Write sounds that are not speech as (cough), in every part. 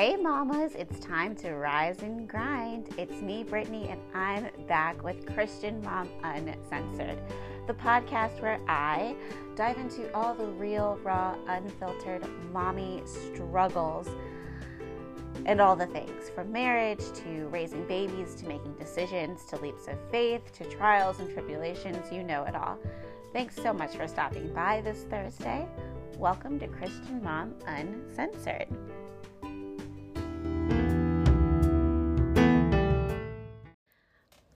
Hey, mamas, it's time to rise and grind. It's me, Brittany, and I'm back with Christian Mom Uncensored, the podcast where I dive into all the real, raw, unfiltered mommy struggles and all the things from marriage to raising babies to making decisions to leaps of faith to trials and tribulations. You know it all. Thanks so much for stopping by this Thursday. Welcome to Christian Mom Uncensored.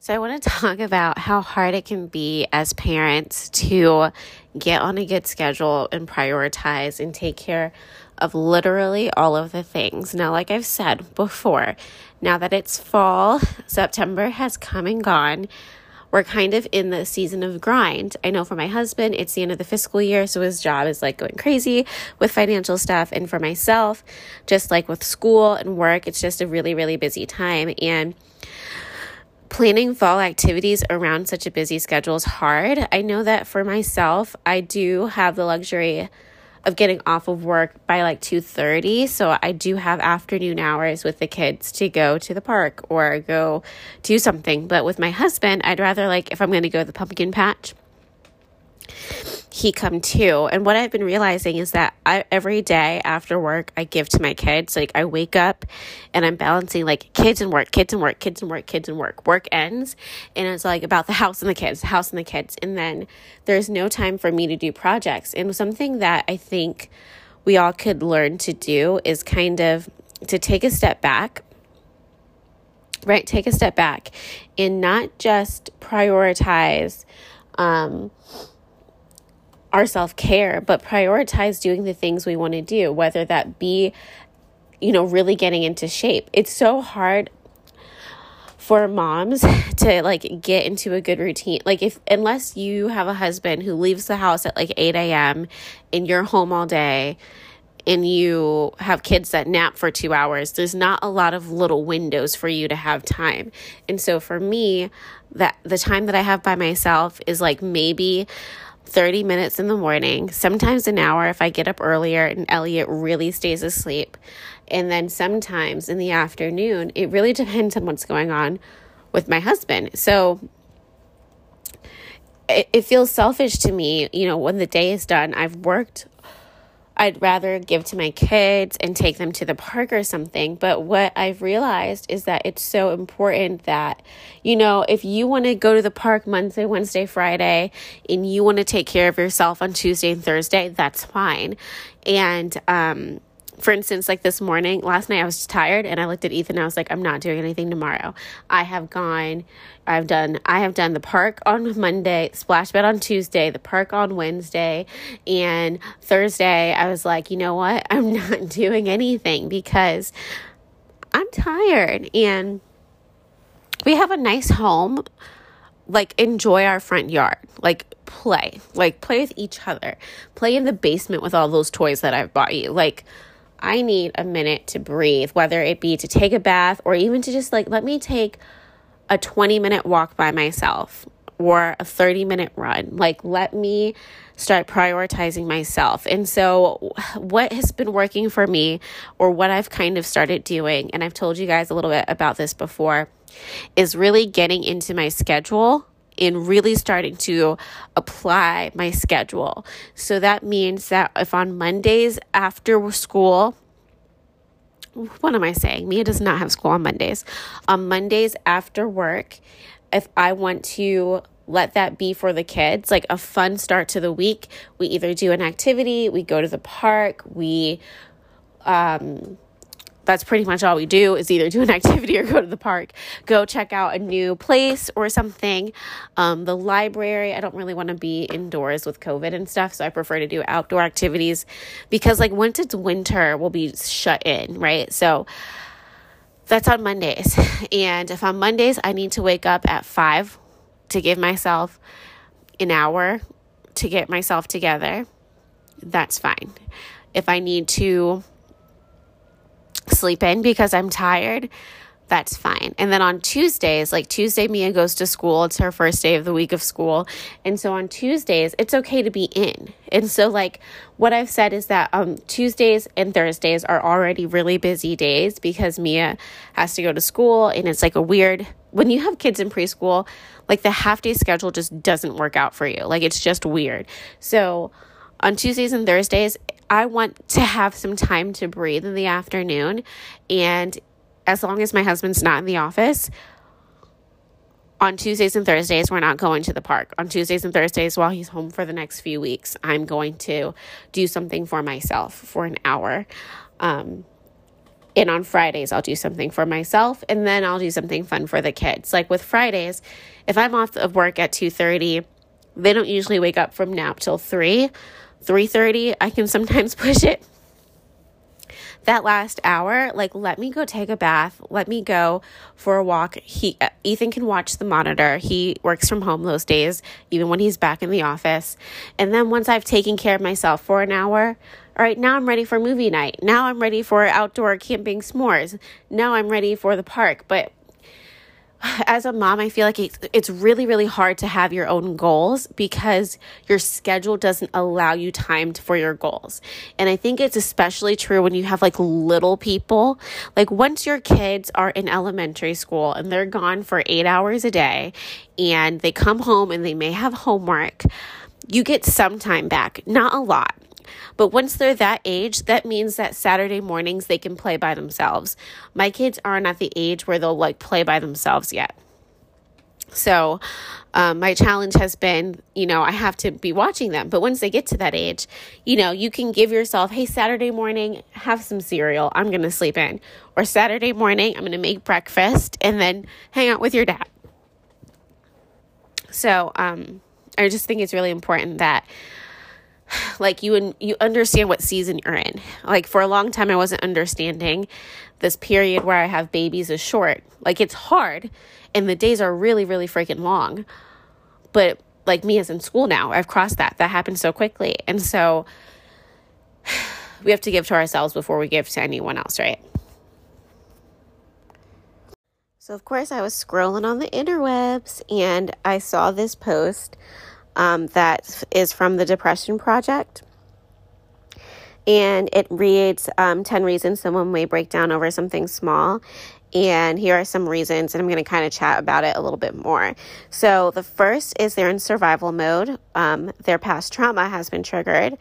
So, I want to (laughs) talk about how hard it can be as parents to get on a good schedule and prioritize and take care of literally all of the things. Now, like I've said before, now that it's fall, (laughs) September has come and gone. We're kind of in the season of grind. I know for my husband, it's the end of the fiscal year, so his job is like going crazy with financial stuff. And for myself, just like with school and work, it's just a really, really busy time. And planning fall activities around such a busy schedule is hard. I know that for myself, I do have the luxury of getting off of work by like 2:30, so I do have afternoon hours with the kids to go to the park or go do something. But with my husband, I'd rather like if I'm going to go to the pumpkin patch, he come too. And what I've been realizing is that I, every day after work, I give to my kids. Like I wake up and I'm balancing like kids and work, kids and work, kids and work, kids and work. Work ends and it's like about the (laughs) house and the kids, the house and the kids. And then there's no time for me to do projects. And something that I think we all could learn to do is kind of to take a step back right take a step back and not just prioritize um, our self care, but prioritize doing the things we want to do, whether that be, you know, really getting into shape. It's so hard for moms (laughs) to like get into a good routine. Like if unless you have a husband who leaves the house at like 8 a.m. and you're home all day and you have kids that nap for two hours, there's not a lot of little windows for you to have time. And so for me, that the time that I have by myself is like maybe 30 minutes in the morning, sometimes an hour if I get up earlier and Elliot really stays asleep. And then sometimes in the afternoon, it really (laughs) depends on what's going on with my husband. So it, it feels selfish to me, you know, when the day is done, I've worked I'd rather give to my kids and take them to the park or something. But what I've realized is that it's so important that, you know, if you want to go to the park Monday, Wednesday, Friday, and you want to take care of yourself on Tuesday and Thursday, that's fine. And, um, for instance, like this morning, last night I was tired and I looked at Ethan I was like, I'm not doing anything tomorrow. I have gone, I've done, I have done the park on (laughs) Monday, splash bed on Tuesday, the park on Wednesday, and Thursday I was like, you know what? (laughs) I'm not doing anything because I'm tired and we have a nice home. Like, enjoy our front yard. Like, play. Like, play with each other. Play in the basement with all those toys that I've bought you. Like, I need a minute to breathe, whether it be to take a bath or even to just like, let me take a 20 minute walk by myself or a 30 minute run. Like, let me start prioritizing myself. And so, what has been working for me, or what I've kind of started doing, and I've told you guys a little bit about this before, is really getting into my schedule and really starting to apply my schedule. So that means that if on Mondays after school, what am I saying? Mia does not have school on Mondays. On Mondays after work, if I want to let that be for the kids, like a fun start to the week, we either do an activity, we go to the park, we um that's pretty much all we do is either do an (laughs) activity or go to the park. Go check out a new place or something. Um, the library i don't really want to be indoors with covid and stuff so i prefer to do outdoor activities because like once it's winter we'll be shut in right? So that's on mondays. And if on mondays i need to wake up at five to give myself an hour to get myself together that's fine. If i need to sleep in because I'm tired, that's fine. And then on Tuesdays, like Tuesday, Mia goes to school. It's her first day of the week of school. And so on Tuesdays, it's okay to be in. And so, like, what I've said is that um, Tuesdays and Thursdays are already really busy days because Mia has to go to school. And it's like a weird, when you have kids in preschool, like the half day schedule just doesn't work out for you. Like, it's just weird. So, on Tuesdays and Thursdays, I want to have some time to breathe in the afternoon. And as long as my husband's not in the office, on Tuesdays and Thursdays, we're not going to the park. On Tuesdays and Thursdays, while he's home for the next few weeks, I'm going to do something for myself for an hour. Um, and on Fridays, I'll do something for myself, and then I'll do something fun for the kids. Like with Fridays, if I'm off of work at 2.30, they don't usually wake up from nap till 3. 3.30, I can sometimes (laughs) push it that last hour, like let me go take a bath, let me go for a walk. He uh, Ethan can watch the monitor. He works from home those days, even when he's back in the office. And then once I've taken care of myself for an hour, all right, now I'm ready for movie night. Now I'm ready for outdoor camping s'mores. Now I'm ready for the park. But as a mom, I feel like it's, it's really, really hard to have your own goals because your schedule doesn't allow you time for your goals. And I think it's especially true when you have like little people. Like once your kids are in elementary school and they're gone for eight hours a day and they come home and they may have homework, you get some time back, not a lot. But once they're that age, that means that Saturday mornings they can play by themselves. My kids aren't at the age where they'll like play by themselves yet. So, um, my challenge has been, you know, I have to be watching them. But once they get to that age, you know, you can give yourself, hey, Saturday morning, have some cereal. I'm going to sleep in. Or Saturday morning, I'm going to make breakfast and then hang out with your dad. So, um, I just think it's really important that (sighs) like you and you understand what season you're in. Like for a long time I wasn't understanding this period where I have babies is short. Like it's hard and the days are really really freaking long. But like Mia's in school now, I've crossed that. That happened so quickly. And so (sighs) we have to give to ourselves before we give to anyone else, right? So, of course, I was scrolling on the interwebs and I saw this post um, that is from the Depression Project. And it reads um, 10 reasons someone may break down over something small. And here are some reasons, and I'm going to kind of chat about it a little bit more. So, the first is they're in survival mode. Um, their past trauma has been triggered.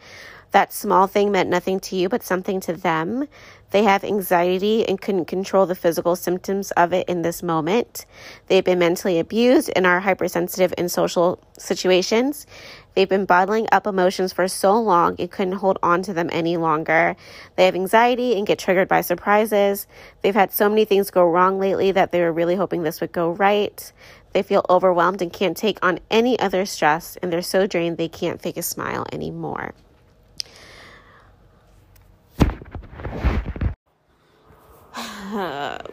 That small thing meant nothing to you, but something to them. They have anxiety and couldn't control the physical symptoms of it in this moment. They've been mentally abused and are hypersensitive in social situations. They've been bottling up emotions for so long it couldn't hold on to them any longer. They have anxiety and get triggered by surprises. They've had so many things go wrong lately that they were really hoping this would go right. They feel overwhelmed and can't take on any other stress, and they're so drained they can't fake a smile anymore.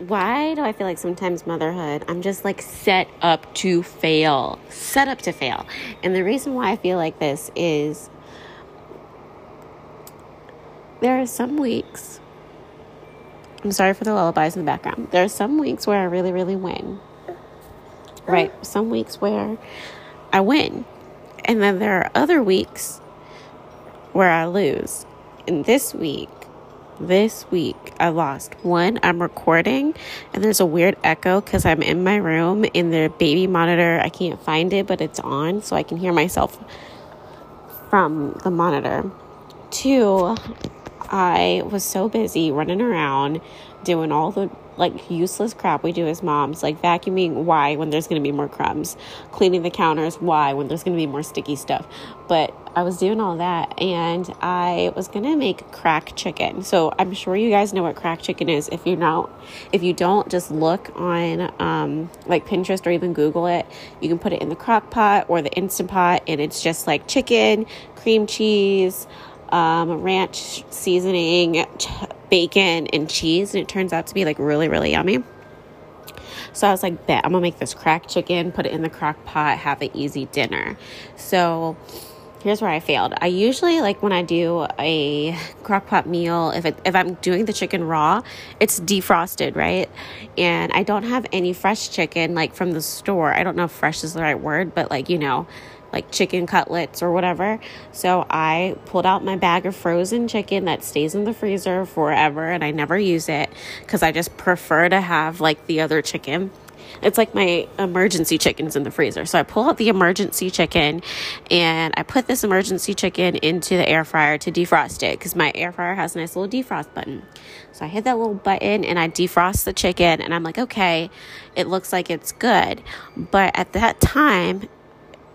Why do I feel like sometimes motherhood, I'm just like set up to fail? Set up to fail. And the reason why I feel like this is there are some weeks, I'm sorry for the lullabies in the background. There are some weeks where I really, really win. Right? Some weeks where I win. And then there are other weeks where I lose. And this week, this week I lost. One, I'm recording and there's a weird echo because I'm in my room in the baby monitor. I can't find it, but it's on so I can hear myself from the monitor. Two, I was so busy running around doing all the like useless crap we do as moms, like vacuuming, why when there's going to be more crumbs, cleaning the counters, why when there's going to be more sticky stuff. But I was doing all that and I was going to make crack chicken. So I'm sure you guys know what crack chicken is. If you don't, if you don't, just look on um, like Pinterest or even Google it. You can put it in the crock pot or the Instant Pot and it's just like chicken, cream cheese, um, ranch seasoning, bacon, and cheese. And it turns out to be like really, really yummy. So I was like, bet I'm gonna make this crack chicken, put it in the crock pot, have an easy dinner. So here's where I failed. I usually like when I do a crock pot meal, if it, if I'm doing the chicken raw, it's defrosted, right? And I don't have any fresh chicken like from the store. I don't know if fresh is the right word, but like, you know, like chicken cutlets or whatever. So I pulled out my bag of frozen chicken that stays in the freezer forever and I never use it cuz I just prefer to have like the other chicken it's like my emergency chicken's in the freezer. So I pull out the emergency chicken and I put this emergency chicken into the air fryer to defrost it because my air fryer has a nice little defrost button. So I hit that little button and I defrost the chicken and I'm like, okay, it looks like it's good. But at that time,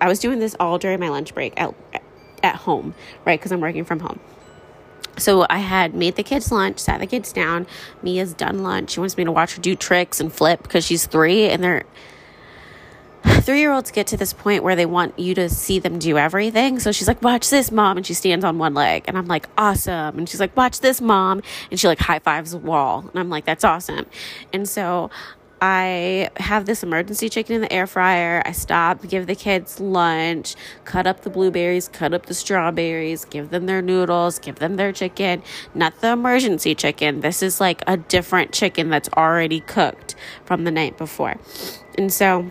I was doing this all during my lunch break at, at home, right? Because I'm working from home. So I had made the kids lunch, sat the kids down. Mia's done lunch. She wants me to watch her do tricks and flip because she's three, and they're (sighs) three year olds get to this point where they want you to see them do everything. So she's like, Watch this, mom. And she stands on one leg. And I'm like, Awesome. And she's like, Watch this, mom. And she like high fives the wall. And I'm like, That's awesome. And so I have this emergency chicken in the air fryer. I stop, give the kids lunch, cut up the blueberries, cut up the strawberries, give them their noodles, give them their chicken. Not the emergency chicken. This is like a different chicken that's already cooked from the night before. And so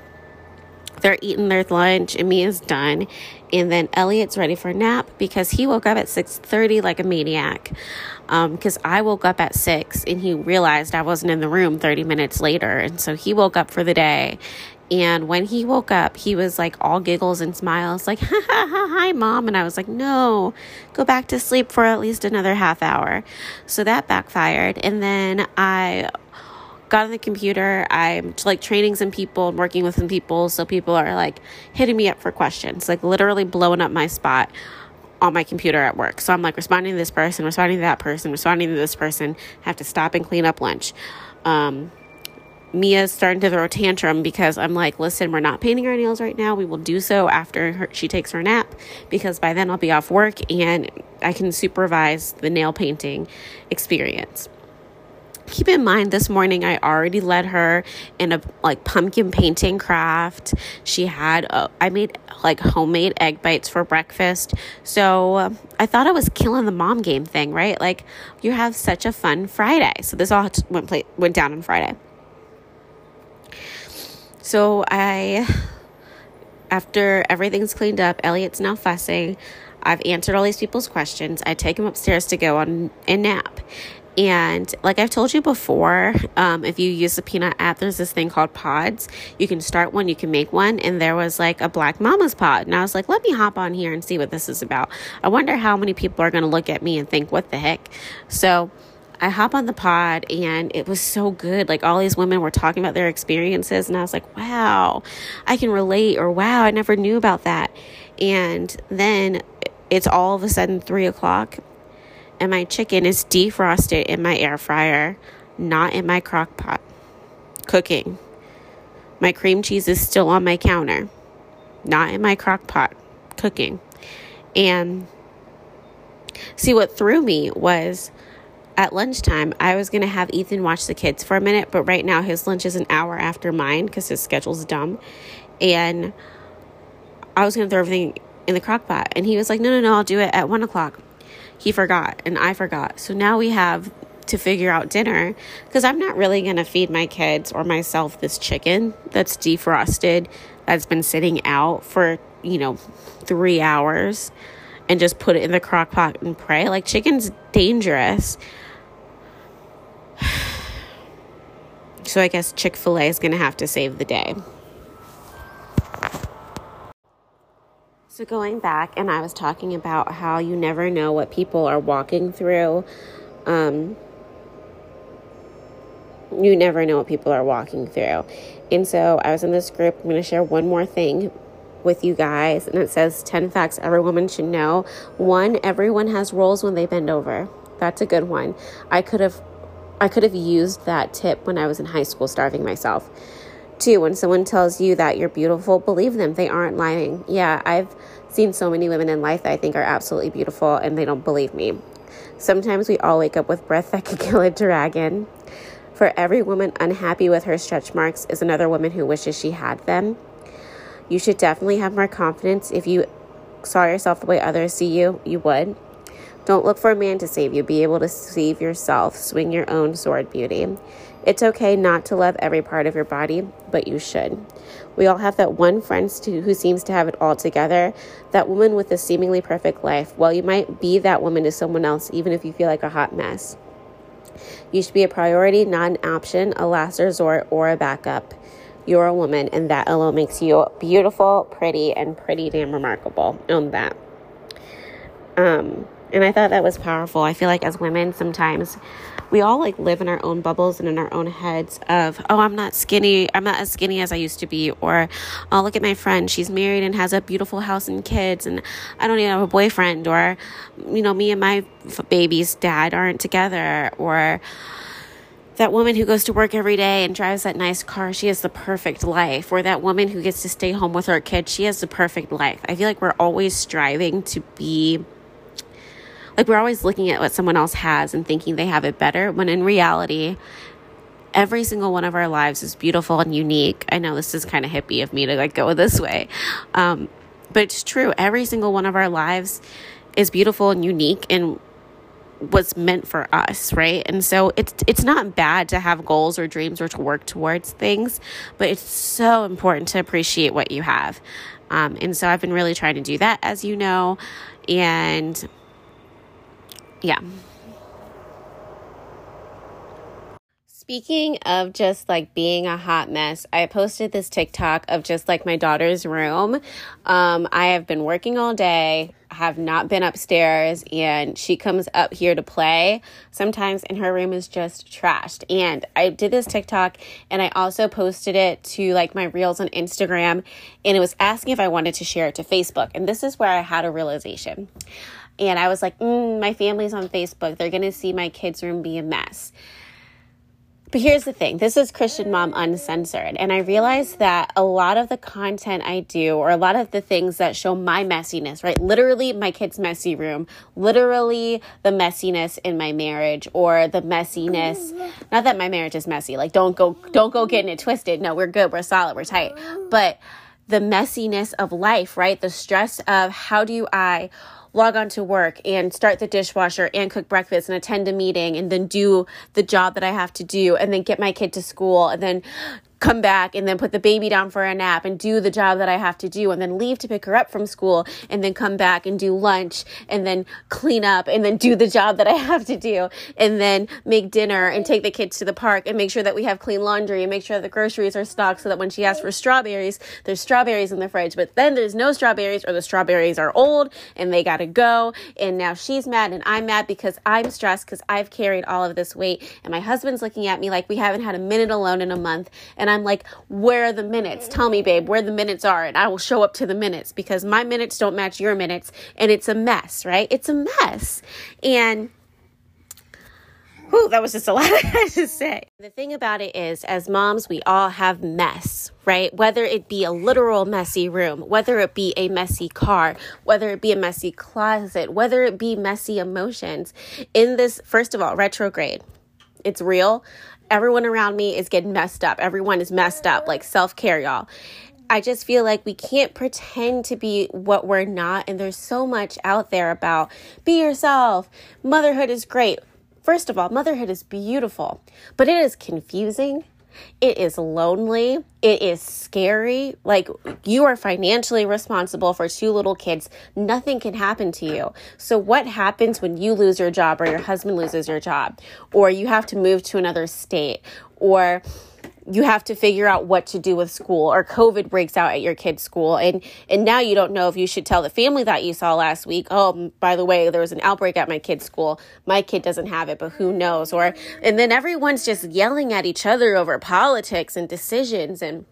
they're eating their lunch and Mia's done. And then Elliot's ready for a nap because he woke up at 6:30 like a maniac because um, I woke up at six and he realized I wasn't in the room 30 minutes later. And so he woke up for the day. And when he woke up, he was like all giggles and smiles, like, ha ha ha, hi, mom. And I was like, no, go back to sleep for at least another half hour. So that backfired. And then I got on the computer. I'm like training some people and working with some people. So people are like hitting me up for questions, like literally blowing up my spot on my computer at work. So I'm like responding to this person, responding to that person, responding to this person, have to stop and clean up lunch. Um, Mia's starting to throw a tantrum because I'm like, listen, we're not painting our nails right now. We will do so after her, she takes her nap because by then I'll be off work and I can supervise the nail painting experience keep in mind this morning I already led her in a like pumpkin painting craft. She had I made like homemade egg bites for breakfast. So uh, I thought I was killing the mom game thing, right? Like you have such a fun Friday. So this all went play, went down on Friday. So I after everything's cleaned up, Elliot's now fussing. I've answered all these people's questions. I take him upstairs to go on a nap. And like I've told you before, um, if you use the Peanut app, there's this thing called pods. You can start one, you can make one, and there was like a Black Mama's pod. And I was like, let me hop on here and see what this is about. I wonder how many people are going to look at me and think, what the heck? So I hop on the pod, and it was so good. Like all these women were talking about their experiences, and I was like, wow, I can relate, or wow, I never knew about that. And then it's all of a sudden three o'clock and my chicken is defrosted in my air fryer, not in my crock pot. Cooking. My cream cheese is still on my counter, not in my crock pot. Cooking. And see, what threw me was at lunchtime, I was going to have Ethan watch the kids for a minute, but right now his lunch is an hour after mine because his schedule's dumb. And I was going to throw everything in the crock pot. And he was like, no, no, no, I'll do it at one o'clock he forgot and I forgot. So now we have to figure out dinner because I'm not really going to feed my kids or myself this chicken that's defrosted, that's been sitting out for, you know, three hours and just put it in the crock pot and pray. Like, chicken's dangerous. (sighs) So I guess Chick fil A is going to have to save the day. So, going back, and I was talking about how you never know what people are walking through. Um, you never know what people are walking through. And so, I was in this group. I'm going to share one more thing with you guys, and it says 10 facts every woman should know. One, everyone has rolls when they bend over. That's a good one. I could have I could have used that tip when I was in high school starving myself. Two, when someone tells you that you're beautiful, believe them. They aren't lying. Yeah, I've seen so many women in life that I think are absolutely beautiful and they don't believe me. Sometimes we all wake up with breath that (laughs) could kill a dragon. For every woman unhappy with her stretch marks is another woman who wishes she had them. You should definitely have more confidence if you saw yourself the way others see you, you would. Don't look for a man to save you. Be able to save yourself. Swing your own sword, beauty. It's okay not to love every part of your body, but you should. We all have that one friend who seems to have it all together, that woman with a seemingly perfect life. Well, you might be that woman to someone else, even if you feel like a hot mess. You should be a priority, not an option, a last resort, or a backup. You're a woman, and that alone makes you beautiful, pretty, and pretty damn remarkable. Own that. Um, and I thought that was powerful. I feel like as women, sometimes we all like live in our own bubbles and in our own heads of, oh, I'm not skinny. I'm not as skinny as I used to be. Or, oh, look at my friend. She's married and has a beautiful house and kids, and I don't even have a boyfriend. Or, you know, me and my baby's dad aren't together. Or, that woman who goes to work every day and drives that nice car, she has the perfect life. Or that woman who gets to stay home with her kids, she has the perfect life. I feel like we're always striving to be like we're always looking at what someone else has and thinking they have it better, when in reality, every single one of our lives is beautiful and unique. I know this is kind of hippie of me to like go this way. Um, but it's true. Every single one of our lives is beautiful and unique and was meant for us, right? And so it's it's not bad to have goals or dreams or to work towards things, but it's so important to appreciate what you have. Um, and so I've been really trying to do that, as you know, and yeah. Speaking of just like being a hot mess, I posted this TikTok of just like my daughter's room. Um, I have been working all day, have not been upstairs, and she comes up here to play sometimes, and her room is just trashed. And I did this TikTok and I also posted it to like my reels on Instagram, and it was asking if I wanted to share it to Facebook. And this is where I had a realization. And I was like, mm, my family's on Facebook. They're going to see my kids' room be a mess. But here's the thing this is Christian Mom Uncensored. And I realized that a lot of the content I do, or a lot of the things that show my messiness, right? Literally my kid's messy room, literally the messiness in my marriage, or the messiness, not that my marriage is messy. Like, don't go, don't go getting it twisted. No, we're good. We're solid. We're tight. But the messiness of life, right? The stress of how do I log on to work and start the dishwasher and cook breakfast and attend a meeting and then do the job that I have to do and then get my kid to school and then come back and then put the baby down for a nap and do the job that I have to do and then leave to pick her up from school and then come back and do lunch and then clean up and then do the job that I (laughs) have to do and then make dinner and take the kids to the park and make sure that we have clean laundry and make sure the groceries are stocked so that when she asks for strawberries, there's strawberries in the fridge. But then there's no strawberries or the strawberries are old and they got to go. And now she's mad and I'm mad because I'm stressed because I've carried all of this weight and my husband's looking at me like we haven't had a minute alone in a month and I'm like, where are the minutes? Tell me, babe, where the minutes are, and I will show up to the minutes because my minutes don't match your minutes, and it's a mess, right? It's a mess. And Whew, that was just a (laughs) lot I to say. The thing about it is, as moms, we all have mess, right? Whether it be a literal messy room, whether it be a messy car, whether it be a messy closet, whether it be messy emotions. In this, first of all, retrograde, it's real everyone around me is getting messed up. Everyone is messed up, like self care, y'all. I just feel like we can't pretend to be what we're not. And there's so much out there about be yourself. Motherhood is great. First of all, motherhood is beautiful, but it is confusing it is lonely. It is scary. Like you are financially responsible for two little kids. Nothing can happen to you. So, what happens when you lose your job or your husband loses your job or you have to move to another state or you have to figure out what to do with school or covid breaks out at your kid's school. And and now you don't know if you should tell the family that you saw last week oh by the way there was an outbreak at my kid's school. My kid doesn't have it but who knows? Or and then everyone's just yelling at each other over politics and decisions and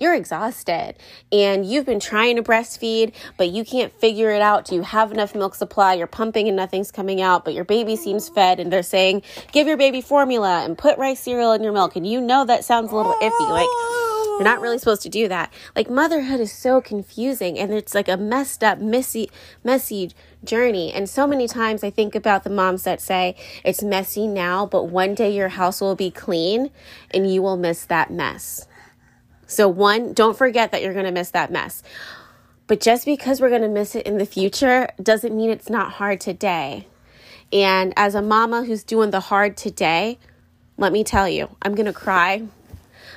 you're exhausted and you've been trying to breastfeed, but you can't figure it out. Do you have enough milk supply? You're pumping and nothing's coming out, but your baby seems fed and they're saying, give your baby formula and put rice cereal in your milk. And you know that sounds a little iffy. Like, you're not really supposed to do that. Like motherhood is so confusing and it's like a messed up, messy, messy journey. And so many times I think about the moms that say it's messy now, but one day your house will be clean and you will miss that mess. So, one, don't forget that you're going to miss that mess. But just because we're going to miss it in the future doesn't mean it's not hard today. And as a mama who's doing the hard today, let me tell you, I'm going to cry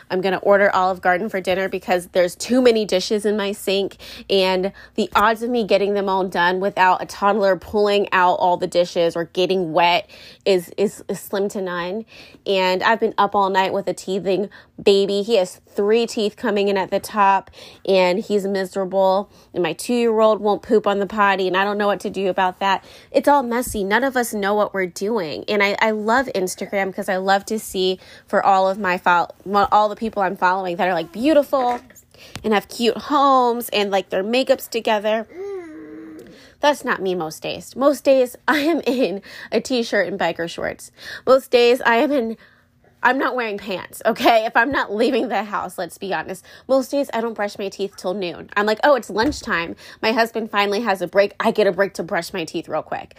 I'm going to order Olive Garden for dinner because there's too many dishes in my sink. And the odds of me getting them all done without a toddler pulling out all the dishes or getting wet is, is, is slim to none. And I've been up all night with a teething baby. He has three teeth coming in at the top and he's miserable. And my two year old won't poop on the potty and I don't know what to do about that. It's all messy. None of us know what we're doing. And I, I love Instagram because I love to see for all of my fo- all the people I'm following that are like beautiful and have cute homes and like their makeups together. That's not me most days. Most days (laughs) I am in a t-shirt and biker shorts. Most days I am in I'm not wearing pants, okay? If I'm not leaving the house, let's be honest. Most days I don't brush my teeth till noon. I'm like, oh, it's lunchtime. My husband finally has a break. I get a break to brush my teeth real quick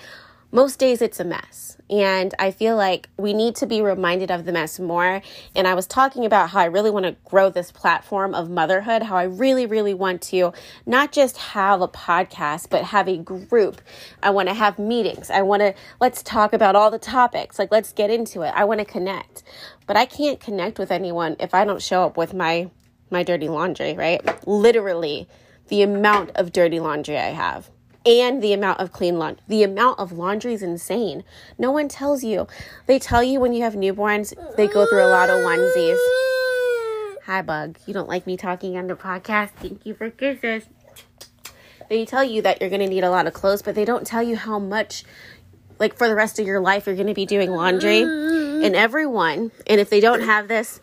most days it's a mess. And I feel like we need to be reminded of the mess more. And I was talking about how I really want to grow this platform of motherhood, how I really, really want to not just have a podcast, but have a group. I want to have meetings. I want to, let's talk about all the topics. Like, let's get into it. I want to connect. But I can't connect with anyone if I don't show up with my, my dirty laundry, right? Literally, the amount of dirty laundry I have and the amount of clean laundry. The amount of laundry is insane. No one tells you. They tell you when you have newborns, they go through a lot of onesies. Hi, Bug. You don't like me talking on the podcast? Thank you for kisses. They tell you that you're going to need a lot of clothes, but they don't tell you how much, like for the rest of your life, you're going to be doing laundry. And everyone, and if they don't have this,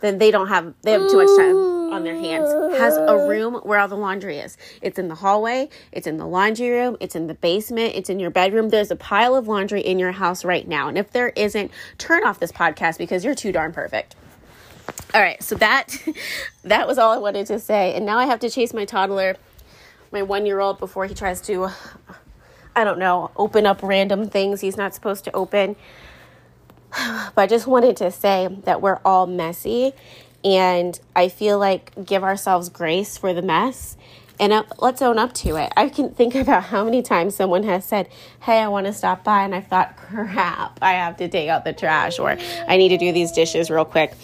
then they don't have, they have too much time on their hands has a (laughs) room where all the laundry is. It's in the hallway, it's in the laundry room, it's in the basement, it's in your bedroom. There's a pile of laundry in your house right now. And if there isn't, turn off this podcast because you're too darn perfect. All right, so that (laughs) that was all I wanted to say. And now I have to chase my toddler, my 1-year-old before he tries to I don't know, open up random things he's not supposed to open. (sighs) But I just wanted to say that we're all messy and I feel like give ourselves grace for the mess and let's own up to it. I can think (laughs) about how many times someone has said, Hey, I want to stop by. And I thought, crap, I have to take out the trash or I need to do these dishes real quick.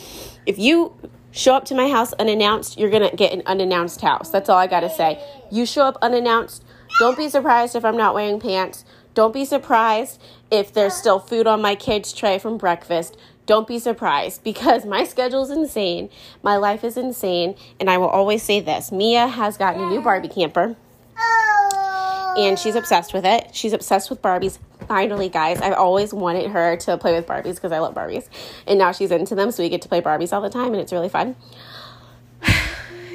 If you show up to my house unannounced, you're going to get an unannounced house. That's all I got to say. You show up unannounced. Don't be surprised if I'm not wearing pants. Don't be surprised if there's still food on my kids' tray from breakfast don't be surprised because my schedule is insane. My life is insane. And I will always say this Mia has gotten a new Barbie camper. Oh. And she's obsessed with it. She's obsessed with Barbies. Finally, guys, I've always wanted her to play with Barbies because I love Barbies. And now she's into them, so we get to play Barbies all the time, and it's really fun. (sighs)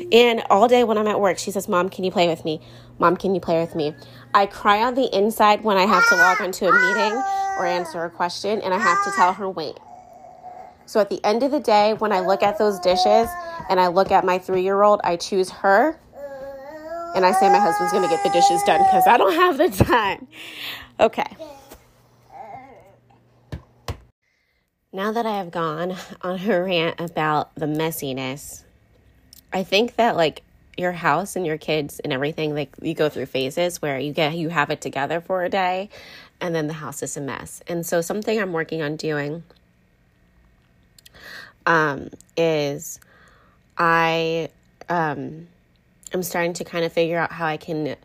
And all day when I'm at work, she says, Mom, can you play with me? Mom, can you play with me? I cry on the inside when I have to log into a meeting or answer a question, and I have to tell her, wait. So at the end of the day, when I look at those dishes and I look at my three year old, I choose her. And I say my husband's to get the dishes done because I don't have the time. Okay. Now that I have gone on a rant about the messiness, I think that like your house and your kids and everything like you go through phases where you get you have it together for a day and then the house is a mess. And so something I'm working on doing um, is I um, am starting to kind of figure out how I can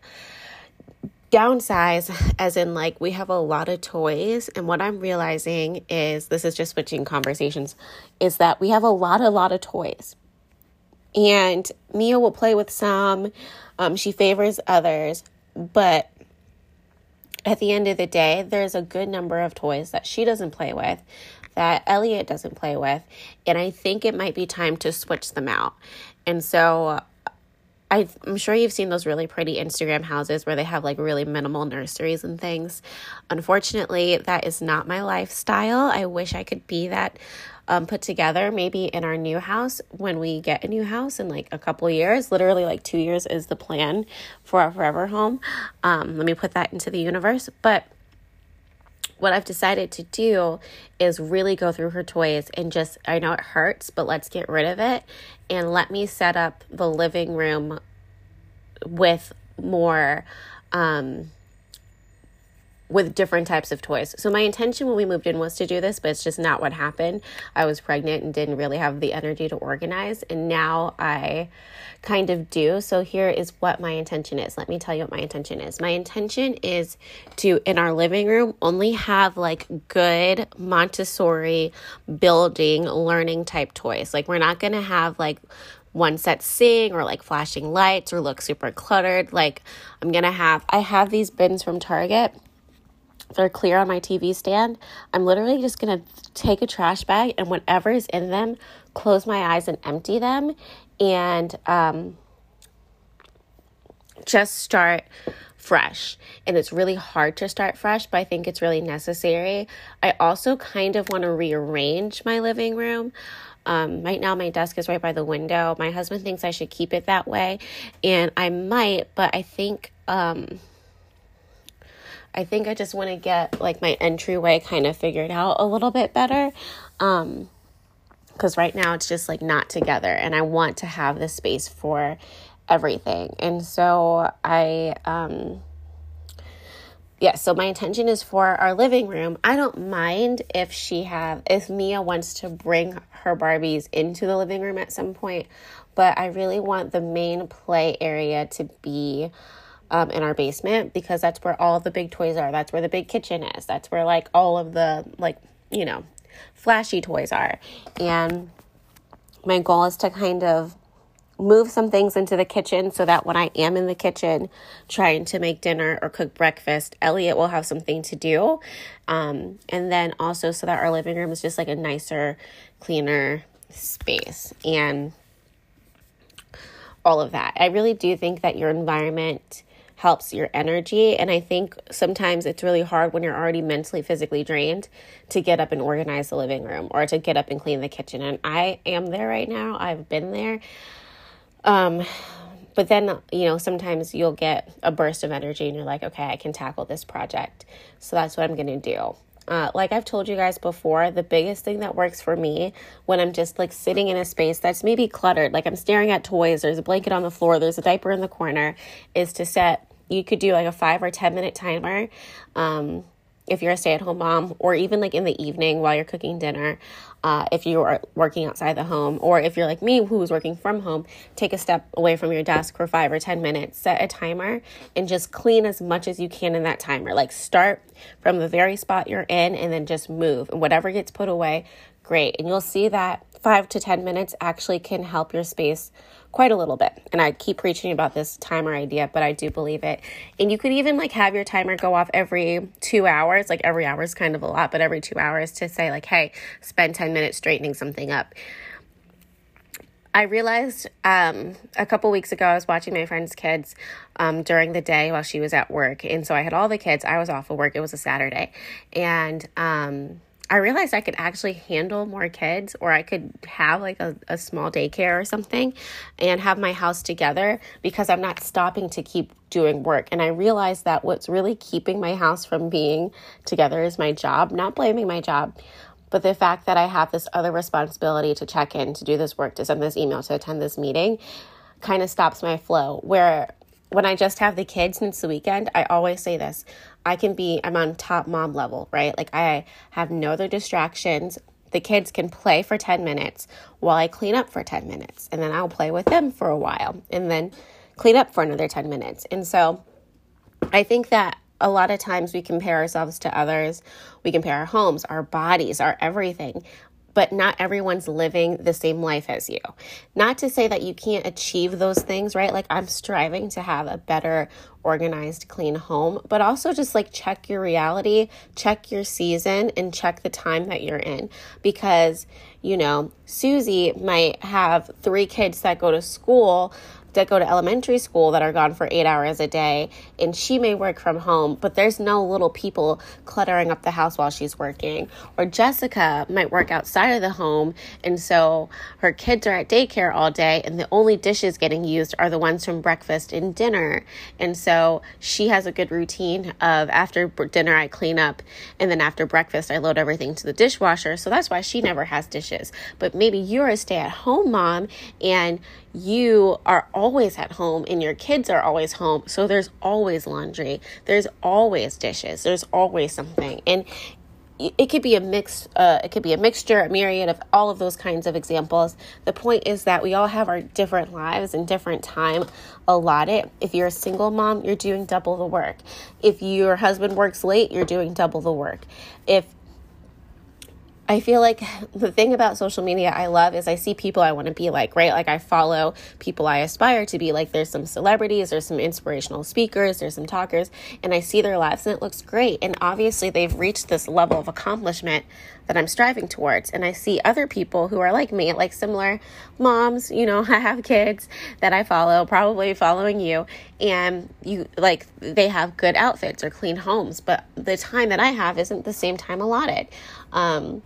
downsize as in like we have a lot of toys and what i'm realizing is this is just switching conversations is that we have a lot a lot of toys. And mia will play with some um, she favors others but at the end of the day there's a good number of toys that she doesn't play with that Elliot doesn't play with. And I think it might be time to switch them out. And so I, am sure you've seen those really pretty Instagram houses where they have like really minimal nurseries and things. Unfortunately, that is not my lifestyle. I wish I could be that um, put together maybe in our new house when we get a new house in like a couple years. Literally, like two years is the plan for our forever home. Um, let me put that into the universe. But what I've decided to do is really go through her toys and just, I know it hurts, but let's get rid of it and let me set up the living room with more um, with different types of toys. So my intention when we moved in was to do this, but it's just not what happened. I was pregnant and didn't really have the energy to organize, and now I kind of do. So here is what my intention is. Let me tell you what my intention is. My intention is to in our living room only have like good Montessori building learning type toys. Like we're not going to have like ones that sing or like flashing lights or look super cluttered. Like I'm to have I have these bins from Target they're clear on my TV stand, I'm literally just gonna take a trash bag and whatever is in them, close my eyes and empty them, and um, just start fresh. And it's really hard to start fresh, but I think it's really necessary. I also kind of want to rearrange my living room. Um, right now, my desk is right by the window. My husband thinks I should keep it that way, and I might, but I think. Um, I think I just want to get like my entryway kind of figured out a little bit better. Um, because right now it's just like not together, and I want to have the space for everything. And so I, um, yeah, so my intention is for our living room. I don't mind if she have if Mia wants to bring her Barbies into the living room at some point, but I really want the main play area to be um, in our basement because that's where all the big toys are. That's where the big kitchen is. That's where like all of the like, you know, flashy toys are. And my goal is to kind of move some things into the kitchen so that when I am in the kitchen trying to make dinner or cook breakfast, Elliot will have something to do. Um, and then also so that our living room is just like a nicer, cleaner space. And all of that. I really do think that your environment helps your energy. And I think sometimes it's really hard when you're already mentally, physically drained to get up and organize the living room or to get up and clean the kitchen. And I am there right now. I've been there. Um, but then, you know, sometimes you'll get a burst of energy and you're like, okay, I can tackle this project. So that's what I'm going to do. Uh, like I've told you guys before, the biggest thing that works for me when I'm just like sitting in a space that's maybe cluttered, like I'm staring at toys, there's a blanket on the floor, there's a diaper in the corner, is to set you could do like a five or 10 minute timer. Um, if you're a stay at home mom, or even like in the evening while you're cooking dinner, uh, if you are working outside the home, or if you're like me who's working from home, take a step away from your desk for five or 10 minutes, set a timer, and just clean as much as you can in that timer. Like start from the very spot you're in and then just move. And whatever gets put away, great. And you'll see that five to 10 minutes actually can help your space quite a little bit. And I keep preaching about this timer idea, but I do believe it. And you could even like have your timer go off every two hours. Like every hour is kind of a lot, but every two hours to say, like, hey, spend 10 minutes straightening something up. I realized um, a couple weeks ago, I was watching my friend's kids um, during the day while she was at work. And so I had all the kids. I was off of work. It was a Saturday. And, um, I realized I could actually handle more kids or I could have like a, a small daycare or something and have my house together because I'm not stopping to keep doing work. And I realized that what's really keeping my house from being together is my job, not blaming my job, but the fact that I have this other responsibility to check in, to do this work, to send this email, to attend this meeting kind of stops my flow. Where when I just have the kids and it's the weekend, I always say this I can be, I'm on top mom level, right? Like I have no other distractions. The kids can play for 10 minutes while I clean up for 10 minutes. And then I'll play with them for a while and then clean up for another 10 minutes. And so I think that a lot of times we compare ourselves to others. We compare our homes, our bodies, our everything but not everyone's living the same life as you. Not to say that you can't achieve those things, right? Like I'm striving to have a better organized, clean home, but also just like check your reality, check your season, and check the time that you're in. Because, you know, Susie might have three kids that go to school that go to elementary school that are gone for eight hours a day, and she may work from home, but there's no little people cluttering up the house while she's working. Or Jessica might work outside of the home, and so her kids are at daycare all day, and the only dishes getting used are the ones from breakfast and dinner. And so she has a good routine of after dinner, I clean up, and then after breakfast, I load everything to the dishwasher. So that's why she never has dishes. But maybe you're a stay at home mom and you are always at home and your kids are always home. So there's always laundry, there's always dishes, there's always something. And it could be a mix uh, it could be a mixture a myriad of all of those kinds of examples. The point is that we all have our different lives and different time allotted. If you're a single mom you're doing double the work. If your husband works late you're doing double the work. If I feel like (sighs) the thing about social media I love is I see people I want to be like, right? Like I follow people I aspire to be like. There's some celebrities, there's some inspirational speakers, there's some talkers, and I see their lives and it looks great. And obviously they've reached this level of accomplishment that I'm striving towards. And I see other people who are like me, like similar moms, you know, (laughs) I have kids that I follow, probably following you, and you like they have good outfits or clean homes, but the time that I have isn't the same time allotted. Um,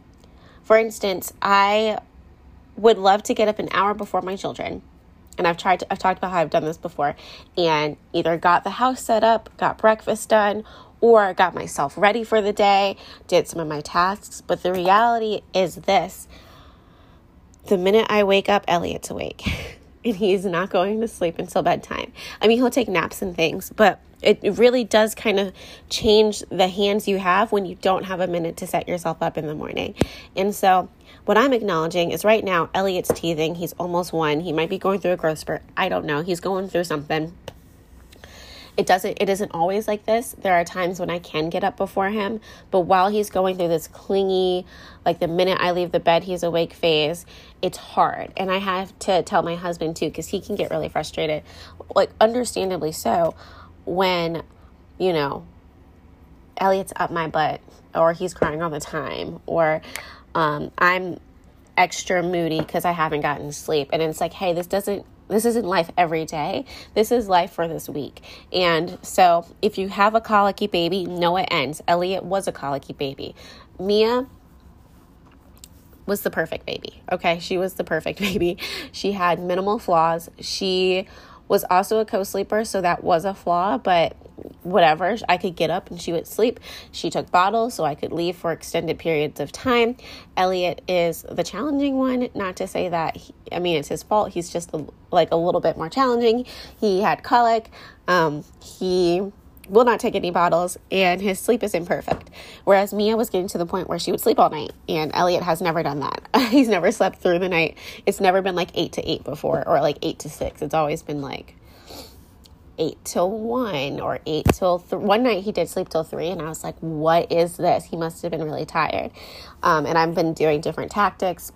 for instance, I would love to get up an hour before my children. And I've tried to, I've talked about how I've done this before and either got the house set up, got breakfast done, or got myself ready for the day, did some of my tasks. But the reality is this the minute I wake up, Elliot's awake. (laughs) and he's not going to sleep until bedtime. I mean, he'll take naps and things, but it really does kind of change the hands you have when you don't have a minute to set yourself up in the morning. And so, what I'm acknowledging is right now, Elliot's teething. He's almost one. He might be going through a growth spurt. I don't know. He's going through something it doesn't it isn't always like this there are times when i can get up before him but while he's going through this clingy like the minute i leave the bed he's awake phase it's hard and i have to tell my husband too because he can get really frustrated like understandably so when you know elliot's up my butt or he's crying all the time or um, i'm extra moody because i haven't gotten sleep and it's like hey this doesn't this isn't life every day. This is life for this week. And so if you have a colicky baby, know it ends. Elliot was a colicky baby. Mia was the perfect baby. Okay, she was the perfect (laughs) baby. She had minimal flaws. She was also a co-sleeper, so that was a flaw, but whatever. I could get up and she would sleep. She took bottles so I could leave for extended periods of time. Elliot is the challenging one. Not to say that, he, I mean, it's his fault. He's just like a little bit more challenging. He had colic. Um, he will not take any bottles and his sleep is imperfect. Whereas Mia was getting to the point where she would sleep all night and Elliot has never done that. (laughs) He's never slept through the night. It's never been like 8 to 8 before or like 8 to 6. It's always been like eight till one or eight till th- one night he did sleep till three and i was like what is this he must have been really tired um, and i've been doing different tactics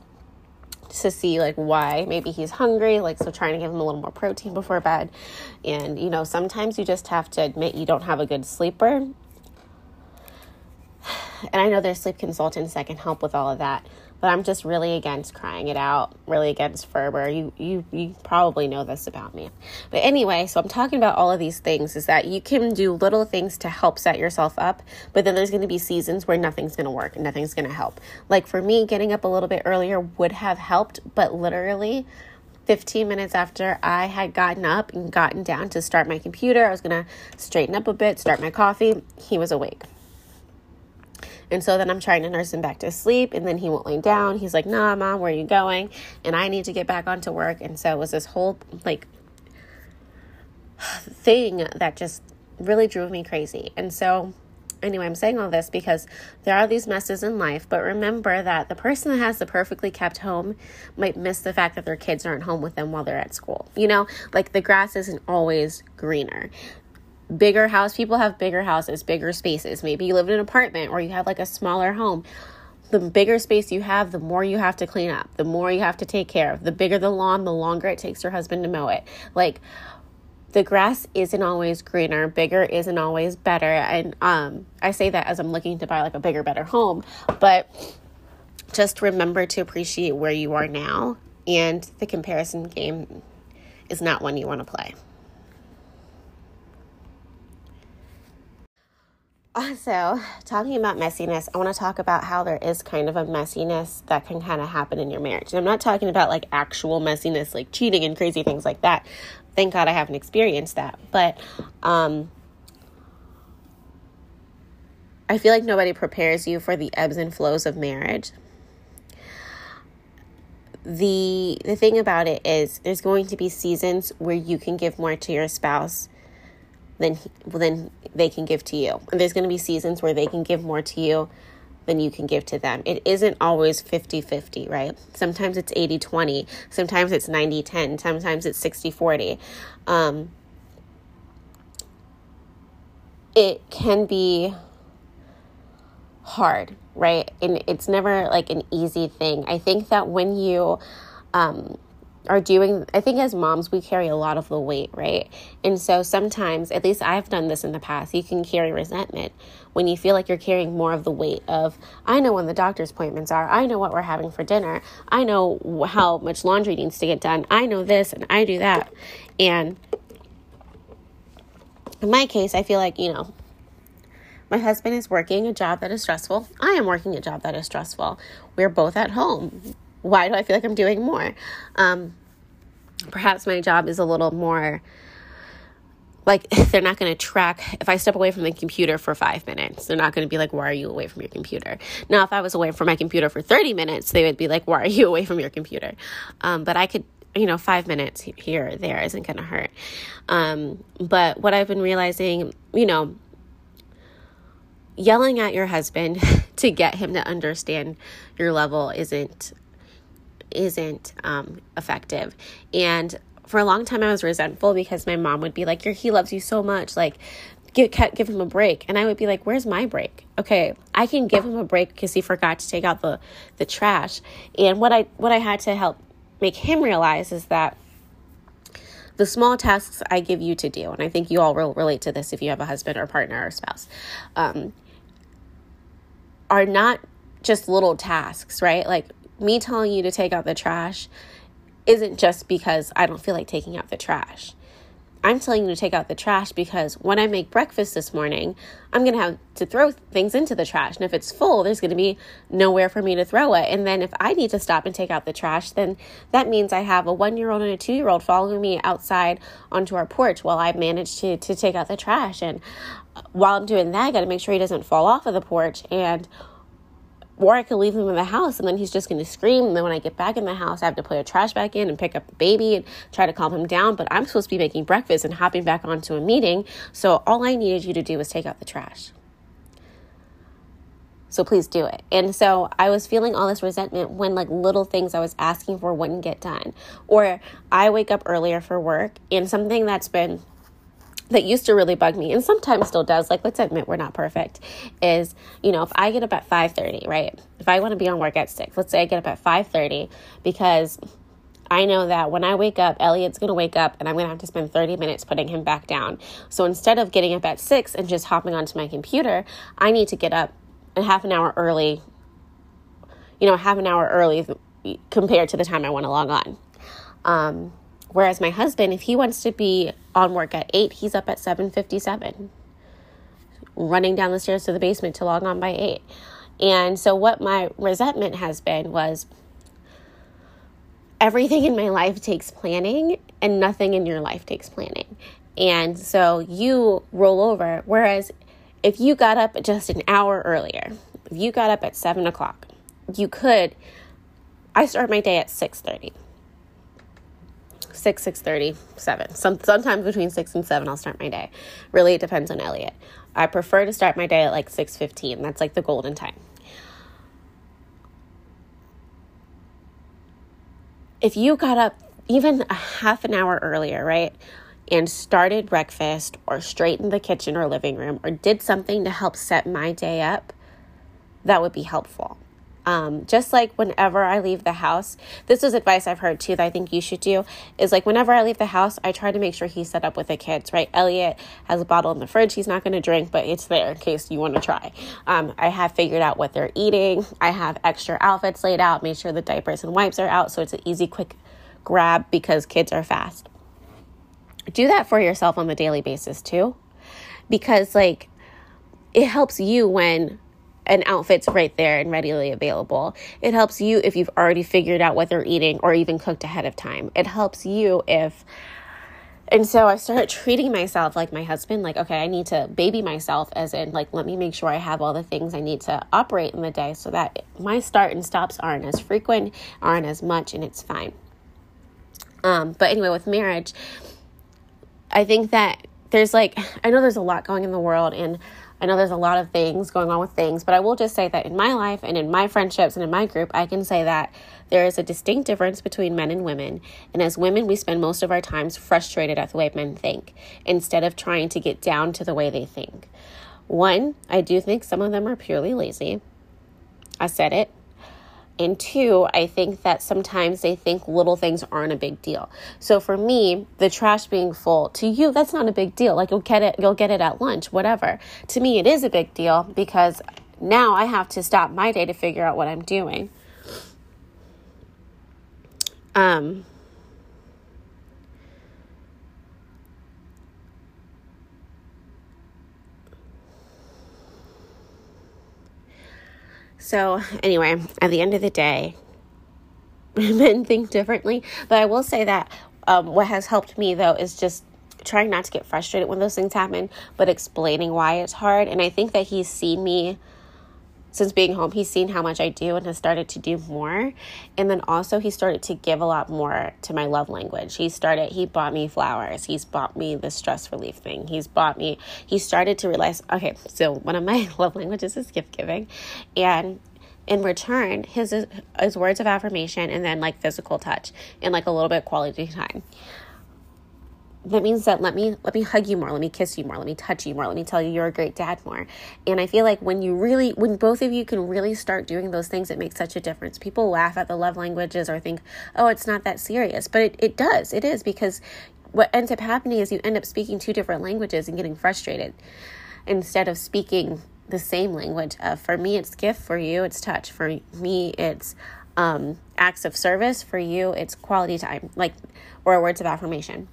to see like why maybe he's hungry like so trying to give him a little more protein before bed. And you know sometimes you just have to admit you don't have a good sleeper. (sighs) And i know there's sleep consultants that can help with all of that but I'm just really against crying it out, really against Ferber. You you you probably know this about me. But anyway, so I'm talking about all of these things is that you can do little things to help set yourself up, but then there's going to be seasons where nothing's going to work and nothing's going to help. Like for me, getting up a little bit earlier would have helped, but literally 15 minutes after I had gotten up and gotten down to start my computer, I was going to straighten up a bit, start my coffee, he was awake. And so then I'm trying to nurse him back to sleep, and then he won't lay down. He's like, Nah, mom, where are you going? And I need to get back onto work. And so it was this whole like (sighs) thing that just really drove me crazy. And so anyway, I'm saying all this because there are these messes in life, but remember that the person that has the perfectly kept home might miss the fact that their kids aren't home with them while they're at school. You know, like the grass isn't always greener bigger house people have bigger houses bigger spaces. Maybe you live in an apartment or you have like a smaller home. The bigger space you have the more you have to clean up the more you have to take care of. The bigger the lawn the longer it takes your husband to mow it. Like the grass isn't always greener bigger isn't always better. And um, i say that as i'm looking to buy like a bigger better home. But just remember to appreciate where you are now and the comparison game is not one you want to play Also, talking about messiness, I want to talk about how there is kind of a messiness that can kind of happen in your marriage. And I'm not talking about like actual messiness, like cheating and crazy things like that. Thank God I haven't experienced that. But um, I feel like nobody prepares you for the ebbs and flows of marriage. the the thing about it is there's going to be seasons where you can give more to your spouse than than they can give to you. And there's going to be seasons where they can give more to you than you can give to them. It isn't always 50-50, right? Sometimes it's 80-20, sometimes it's 90-10, sometimes it's 60-40. Um, it can be hard, right? And it's never like an easy thing. I think that when you um, are doing, I think as moms, we carry a lot of the weight, right? And so sometimes, at least I've done this in the past, you can carry resentment when you feel like you're carrying more of the weight of, I know when the doctor's appointments are, I know what we're having for dinner, I know how much laundry needs to get done, I know this and I do that. And in my case, I feel like, you know, my husband is working a job that is stressful. I am working a job that is stressful. We're both at home. Why do I feel like I'm doing more? Um, perhaps my job is a little more like (laughs) they're not going to track if i step away from the computer for five minutes they're not going to be like why are you away from your computer? Now if i was away from my computer for 30 minutes they would be like why are you (laughs) away from your computer? Um, but i could you know five minutes here or there isn't going to hurt. Um, but what i've been realizing you know yelling at your husband (laughs) to get him to understand your level isn't isn't um, effective. And for a long time i was resentful because my mom would be like he loves you so much. Like give, give him a break. And i would be like where's my break? Okay i can give him a break because he forgot to take out the the trash. And what i what i had to help make him realize is that the small tasks I give you to do, and I think you all will relate to this if you have a husband or partner or spouse, um, are not just little tasks, right? Like me telling you to take out the trash isn't just because I don't feel like taking out the trash. I'm telling you to take out the trash because when I make breakfast this morning, I'm going to have to throw things into the trash. And if it's full, there's going to be nowhere for me to throw it. And then if I need to stop and take out the trash, then that means I have a one year old and a two year old following me outside onto our porch while I manage to, to take out the trash. And while I'm doing that, I got to make sure he doesn't fall off of the porch. And or I could leave him in the house and then he's just going to scream. And then when I get back in the house, I have to put a trash back in and pick up the baby and try to calm him down. But I'm supposed to be making breakfast and hopping back onto a meeting. So all I needed you to do was take out the trash. So please do it. And so I was feeling all this resentment when like little things I was asking for wouldn't get done. Or I wake up earlier for work and something that's been that used to really bug me and sometimes still does like let's admit we're not perfect is you know if i get up at 5.30 right if i want to be on work at 6 let's say i get up at 5.30 because I know that when I wake up, Elliot's going to wake up and I'm going to have to spend 30 minutes putting him back down. So instead of getting up at 6 and just hopping onto my computer, I need to get up a half an hour early, you know, half an hour early compared to the time I want to log on. Um, Whereas my husband, if he wants to be on work at 8, he's up at 7:57 running down the stairs to the basement to log on by 8. And so what my resentment has been was everything in my life takes planning and nothing in your life takes planning. And so you roll over. Whereas if you got up just an hour earlier, if you got up at seven o'clock, you could I start my day at six thirty. 6 6.30 7 Some, sometimes between 6 and 7 i'll start my day. Really it depends on elliot. I prefer to start my day at like 6.15 that's like the golden time. If you got up even a half an hour earlier right and started breakfast or straightened the kitchen or living room or did something to help set my day up that would be helpful um, just like whenever I leave the house, this is advice I've heard too that I think you should do is like whenever I leave the house, I try to make sure he's set up with the kids, right? Elliot has a bottle in the fridge he's not going to drink, but it's there in case you want to try. Um, I have figured out what they're eating. I have extra outfits laid out, made sure the diapers and wipes are out so it's an easy, quick grab because kids are fast. Do that for yourself on a daily basis too, because like it helps you when an outfit's right there and readily available. It helps you if you've already figured out what they're eating or even cooked ahead of time. It helps you if And so I started treating myself like my husband, like, okay, I need to baby myself, as in, like, let me make sure I have all the things I need to operate in the day so that my start and stops aren't as frequent, aren't as much, and it's fine. Um, but anyway, with marriage, I think that there's like, I know there's a lot going in the world, and I know there's a lot of things going on with things, but I will just say that in my life and in my friendships and in my group, I can say that there is a distinct difference between men and women. And as women, we spend most of our times frustrated at the way men think instead of trying to get down to the way they think. One, I do think some of them are purely lazy. I said it. And two, I think that sometimes they think little things aren't a big deal. So for me, the trash being full, to you, that's not a big deal. Like you'll get it, you'll get it at lunch, whatever. To me, it is a big deal because now I have to stop my day to figure out what I'm doing. Um, So, anyway, at the end of the day, (laughs) men think differently. But I will say that um, what has helped me, though, is just trying not to get frustrated when those things happen, but explaining why it's hard. And I think that he's seen me since being home, he's seen how much I do and has started to do more. And then also, he started to give a lot more to my love language. He started, he bought me flowers. He's bought me the stress relief thing. He's bought me, he started to realize, okay, so one of my (laughs) love languages is gift giving. And in return, his, his words of affirmation and then like physical touch and like a little bit quality time that means that let me let me hug you more let me kiss you more let me touch you more let me tell you you're a great dad more. And i feel like when you really when both of you can really start doing those things it makes such a difference. People laugh at the love languages or think oh it's not that serious. But it, it does. It is because what ends up happening is you end up speaking two different languages and getting frustrated instead of speaking the same language. Uh, for me it's gift for you it's touch. For me it's um, acts of service. For you it's quality time like or words of affirmation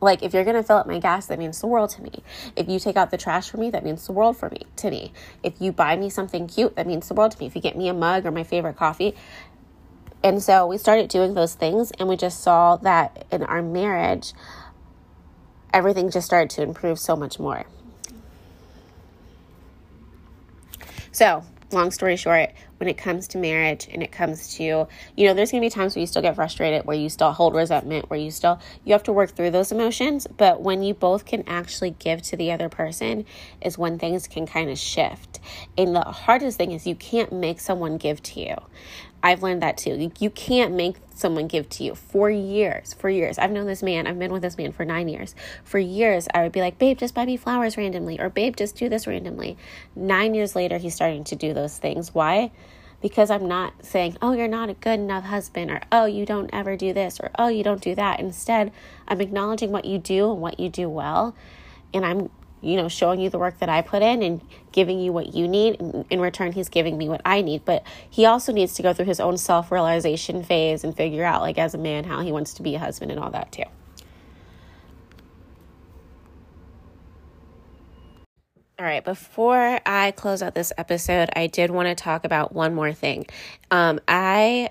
like if you're gonna fill up my gas, that means the world to me. If you take out the trash for me, that means the world for me to me. If you buy me something cute, that means the world to me. If you get me a mug or my favorite coffee. And so we started doing those things and we just saw that in our marriage, everything just started to improve so much more. So long story short, when it comes to marriage and it comes to, you know, there's going to be times where you still get frustrated, where you still hold resentment, where you still, you have to work through those emotions. But when you both can actually give to the other person is when things can kind of shift. And the hardest thing is you can't make someone give to you. I've learned that too. You, can't make someone give to you for years. For years. I've known this man. I've been with this man for nine years. For years, I would be like, babe, just buy me flowers randomly, or babe, just do this randomly. Nine years later, he's starting to do those things. Why? Because I'm not saying, oh, you're not a good enough husband, or oh, you don't ever do this, or oh, you don't do that. Instead, I'm acknowledging what you do and what you do well. And I'm you know, showing you the work that I put in and giving you what you need. In return, he's giving me what I need. But he also needs to go through his own self realization phase and figure out, like, as a man, how he wants to be a husband and all that, too. All right, before I close out this episode, I did want to talk about one more thing. Um, I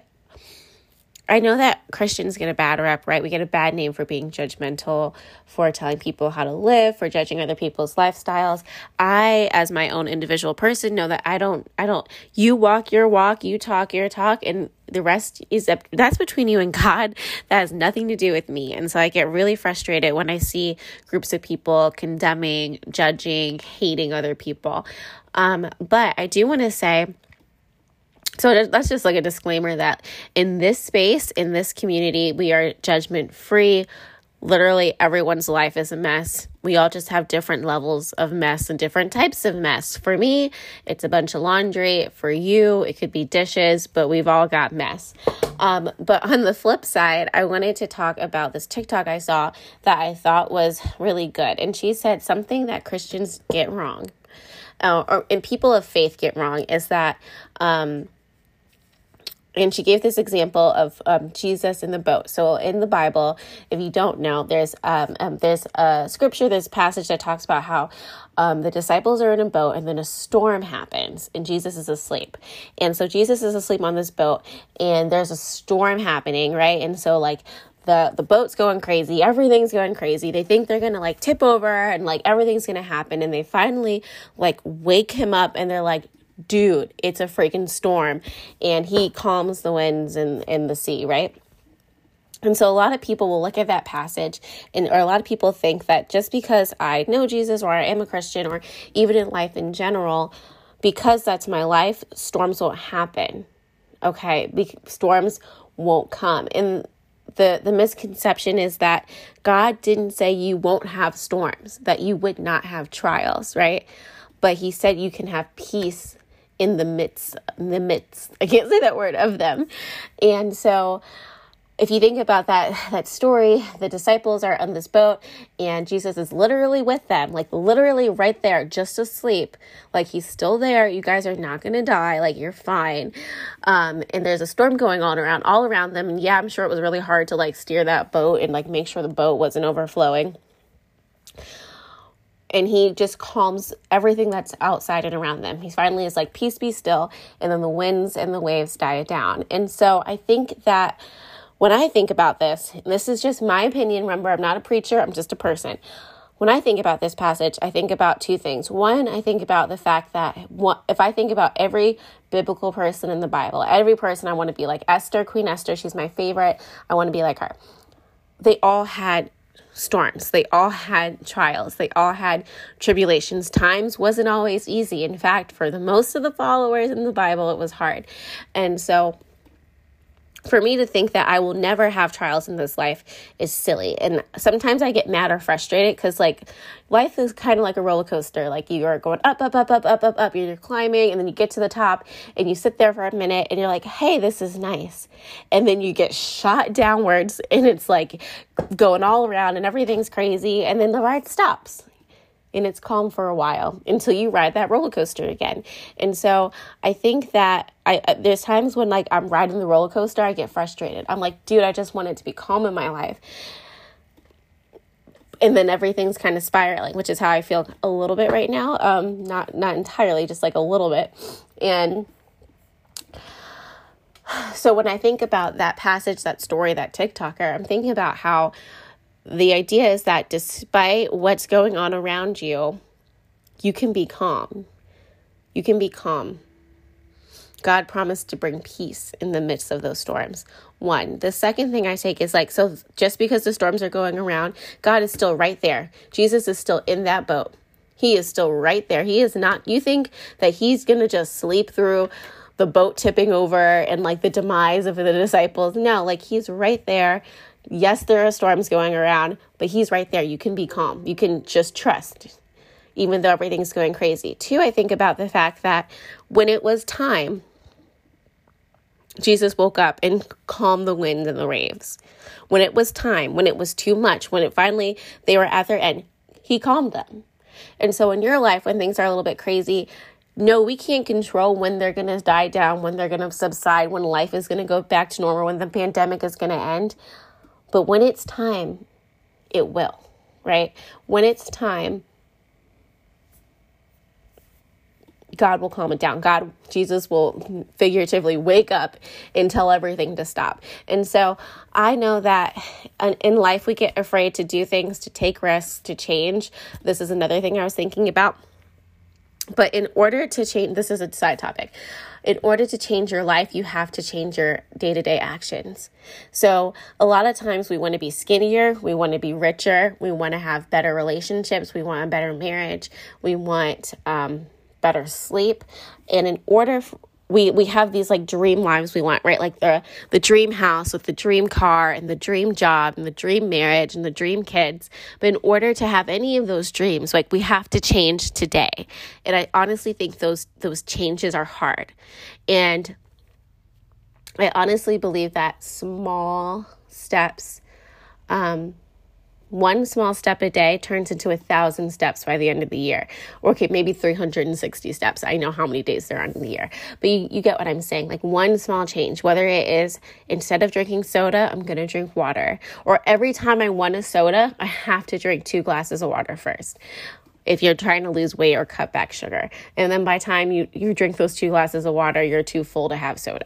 I know that Christians get a bad rep, right? We get a bad name for being judgmental, for telling people how to live, for judging other people's lifestyles. I, as my own individual person, know that I don't, I don't, you walk your walk, you talk your talk, and the rest is up, that's between you and God. (laughs) That has nothing to do with me. And so I get really frustrated when I see groups of people condemning, judging, hating other people. Um, but I do want to say, so that's just like a disclaimer that in this space, in this community, we are judgment free. Literally, everyone's life is a mess. We all just have different levels of mess and different types of mess. For me, it's a bunch of laundry. For you, it could be dishes, but we've all got mess. Um, but on the flip side, I wanted to talk about this TikTok I saw that I thought was really good. And she said something that Christians get wrong, uh, or and people of faith get wrong, is that. Um, and she gave this example of um, Jesus in the boat. So in the Bible, if you don't know, there's um, um, there's a scripture, a passage that talks about how um, the disciples are in a boat and then a storm happens and Jesus is asleep. And so Jesus is asleep on this boat and there's a storm happening, right? And so like the the boat's going crazy everything's going crazy they think they're gonna like tip over and like everything's gonna happen and they finally like wake him up and they're like dude it's a freaking storm and he calms the winds and in the sea right and so a lot of people will look at that passage and or a lot of people think that just because I know Jesus or I am a Christian or even in life in general, because that's my life, storms won't happen. Okay? Be- storms won't come. And the the misconception is that God didn't say you won't have storms, that you would not have trials, right? But he said you can have peace in the midst in the midst. I can't say that word of them. And so if you think about that that story the disciples are on this boat and jesus is literally with them like literally right there just asleep. Like he's still there. You guys are not gonna die. Like you're fine. Um, and there's a storm going on around all around them. And yeah i'm sure it was really hard to like steer that boat and like make sure the boat wasn't overflowing and he just calms everything that's outside and around them. He finally is like, Peace be still. And then the winds and the waves die down. And so I think that when I think about this, this is just my opinion, remember, I'm not a preacher, I'm just a person. When I think about this passage, I think about two things. One, I think about the fact that if I think about every biblical person in the Bible, every person I want to be like Esther, Queen Esther, she's my favorite. I want to be like her. They all had storms. They all had trials. They all had tribulations. Times wasn't always easy. In fact, for the most of the followers in the Bible, it was hard. And so for me to think that I will never have trials in this life is silly. And sometimes I get mad or frustrated because, like, life is kind of like a roller coaster. Like, you are going up, up, up, up, up, up, up, you're climbing, and then you get to the top and you sit there for a minute and you're like, hey, this is nice. And then you get shot downwards and it's like going all around and everything's crazy. And then the ride stops and it's calm for a while until you ride that roller coaster again. And so I think that I there's times when like I'm riding the roller coaster, I get frustrated. I'm like, dude, I just want it to be calm in my life. And then everything's kind of spiraling, which is how I feel a little bit right now. Um, not not entirely, just like a little bit. And (sighs) so when I think about that passage, that story, that TikToker, I'm thinking about how the idea is that despite what's going on around you, you can be calm. You can be calm. God promised to bring peace in the midst of those storms. One. The second thing I take is like, so just because the storms are going around, God is still right there. Jesus is still in that boat. He is still right there. He is not, you think that he's going to just sleep through the boat tipping over and like the demise of the disciples. No, like he's right there Yes, there are storms going around, but he's right there. You can be calm. You can just trust, even though everything's going crazy. Two, I think about the fact that when it was time, Jesus woke up and calmed the wind and the waves. When it was time, when it was too much, when it finally they were at their end, he calmed them. And so in your life, when things are a little bit crazy, no, we can't control when they're going to die down, when they're going to subside, when life is going to go back to normal, when the pandemic is going to end. But when it's time, it will, right? When it's time, God will calm it down. God, Jesus will figuratively wake up and tell everything to stop. And so I know that in life we get afraid to do things, to take risks, to change. This is another thing I was thinking about. But in order to change, this is a side topic in order to change your life, you have to change your day to day actions. So, a lot of times we want to be skinnier, we want to be richer, we want to have better relationships, we want a better marriage, we want um, better sleep. And in order we we have these like dream lives we want right? Like the the dream house with the dream car and the dream job and the dream marriage and the dream kids. But in order to have any of those dreams like we have to change today. And i honestly think those those changes are hard. And i honestly believe that small steps um one small step a day turns into a thousand steps by the end of the year. Okay, maybe 360 steps. I know how many days there are in the year. But you, you get what I'm saying. Like one small change, whether it is instead of drinking soda, I'm gonna drink water. Or every time I want a soda, I have to drink two glasses of water first if you're trying to lose weight or cut back sugar. And then by time you, you drink those two glasses of water, you're too full to have soda.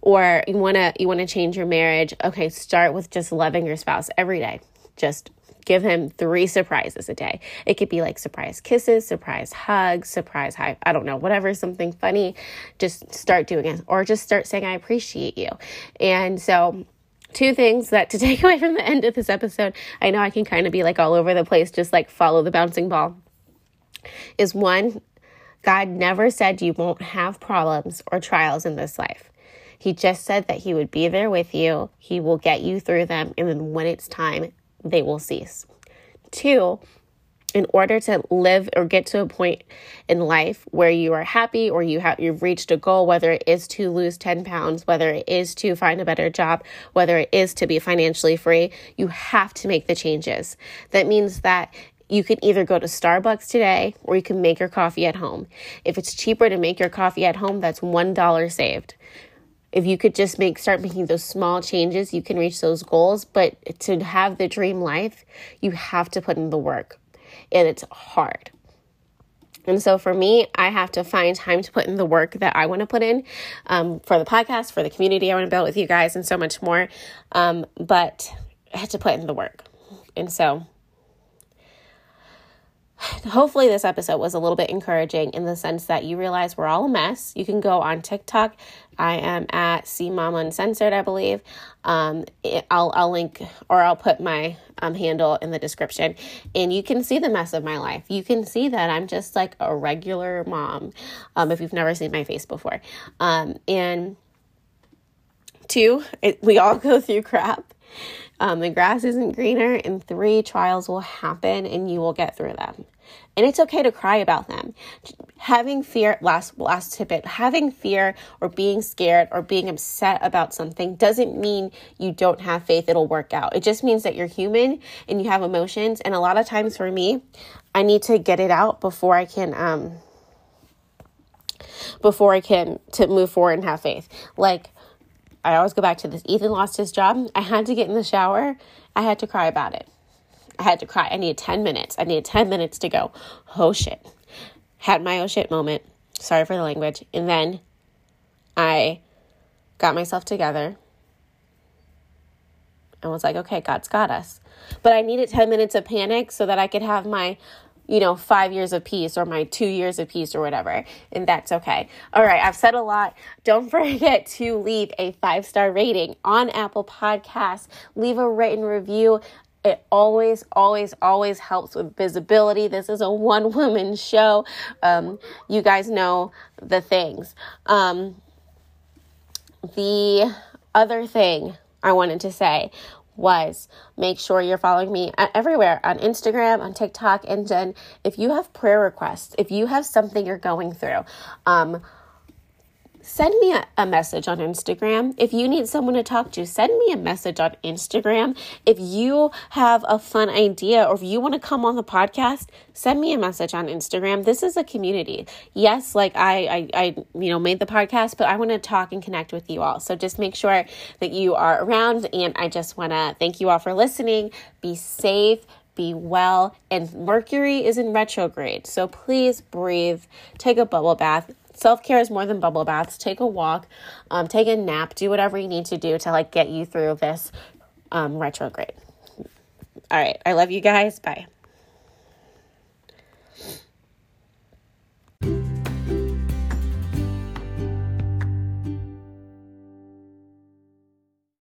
Or you wanna you wanna change your marriage. Okay, start with just loving your spouse every day. Just give him three surprises a day. It could be like surprise kisses, surprise hugs, surprise high, I don't know, whatever, something funny. Just start doing it. Or just start saying, I appreciate you. And so two things that to (laughs) take away from the end of this episode. I know I can kind of be like all over the place, just like follow the bouncing ball. Is one, God never said you won't have problems or trials in this life. He just said that He would be there with you, He will get you through them, and then when it's time, they will cease. Two, in order to live or get to a point in life where you are happy or you have you've reached a goal whether it is to lose 10 pounds whether it is to find a better job whether it is to be financially free you have to make the changes that means that you can either go to Starbucks today or you can make your coffee at home. If it's cheaper to make your coffee at home, that's $1 saved if you could just make start making those small changes, you can reach those goals. But to have the dream life, you have to put in the work and it's hard. And so for me, I have to find time to put in the work that I want to put in um, for the podcast, for the community I want to build with you guys, and so much more. Um, but I had to put in the work. And so hopefully this episode was a little bit encouraging in the sense that you realize we're all a mess. You can go on TikTok. I am at C Mama Uncensored, I believe. Um, I'll I'll link or I'll put my um, handle in the description, and you can see the mess of my life. You can see that I'm just like a regular mom. Um, if you've never seen my face before, um, and two, it, we all (laughs) go through crap. Um, the grass isn't greener, and three trials will happen, and you will get through them and it's okay to cry about them. Having fear last last tidbit having fear or being scared or being upset about something doesn't mean you don't have faith it'll work out. It just means that you're human and you have emotions. And a lot of times for me i need to get it out before i can um before i can to move forward and have faith. Like i always go back to this ethan lost his job. I had to get in the shower. I had to cry about it I had to cry. I needed 10 minutes. I needed 10 minutes to go, oh shit. Had my oh shit moment. Sorry for the language. And then I got myself together and was like, okay, God's got us. But I needed 10 minutes of panic so that I could have my, you know, five years of peace or my two years of peace or whatever. And that's okay. All right, I've said a lot. Don't (laughs) forget to leave a five star rating on Apple Podcasts, leave a written review. It always, always, always helps with visibility. This is a (laughs) one woman show. Um, you guys know the things. Um, the other thing I wanted to say was make sure you're following me everywhere on Instagram, on TikTok, and then if you have prayer requests, if you have something you're going through, um, send me a, a, message on Instagram. If you need someone to talk to, send me a message on Instagram. If you have a fun idea or if you want to come on the podcast, send me a message on Instagram. This is a community. Yes, like I, I, I you know, made the podcast, but I want to talk and connect with you all. So just make sure that you are around. And I just want to thank you all for listening. Be safe be well. And Mercury is in retrograde. So please breathe, take a bubble bath, self care is more than bubble baths. Take a walk, um, take a nap, do whatever you need to do to like get you through this um, retrograde. All right. I love you guys. Bye.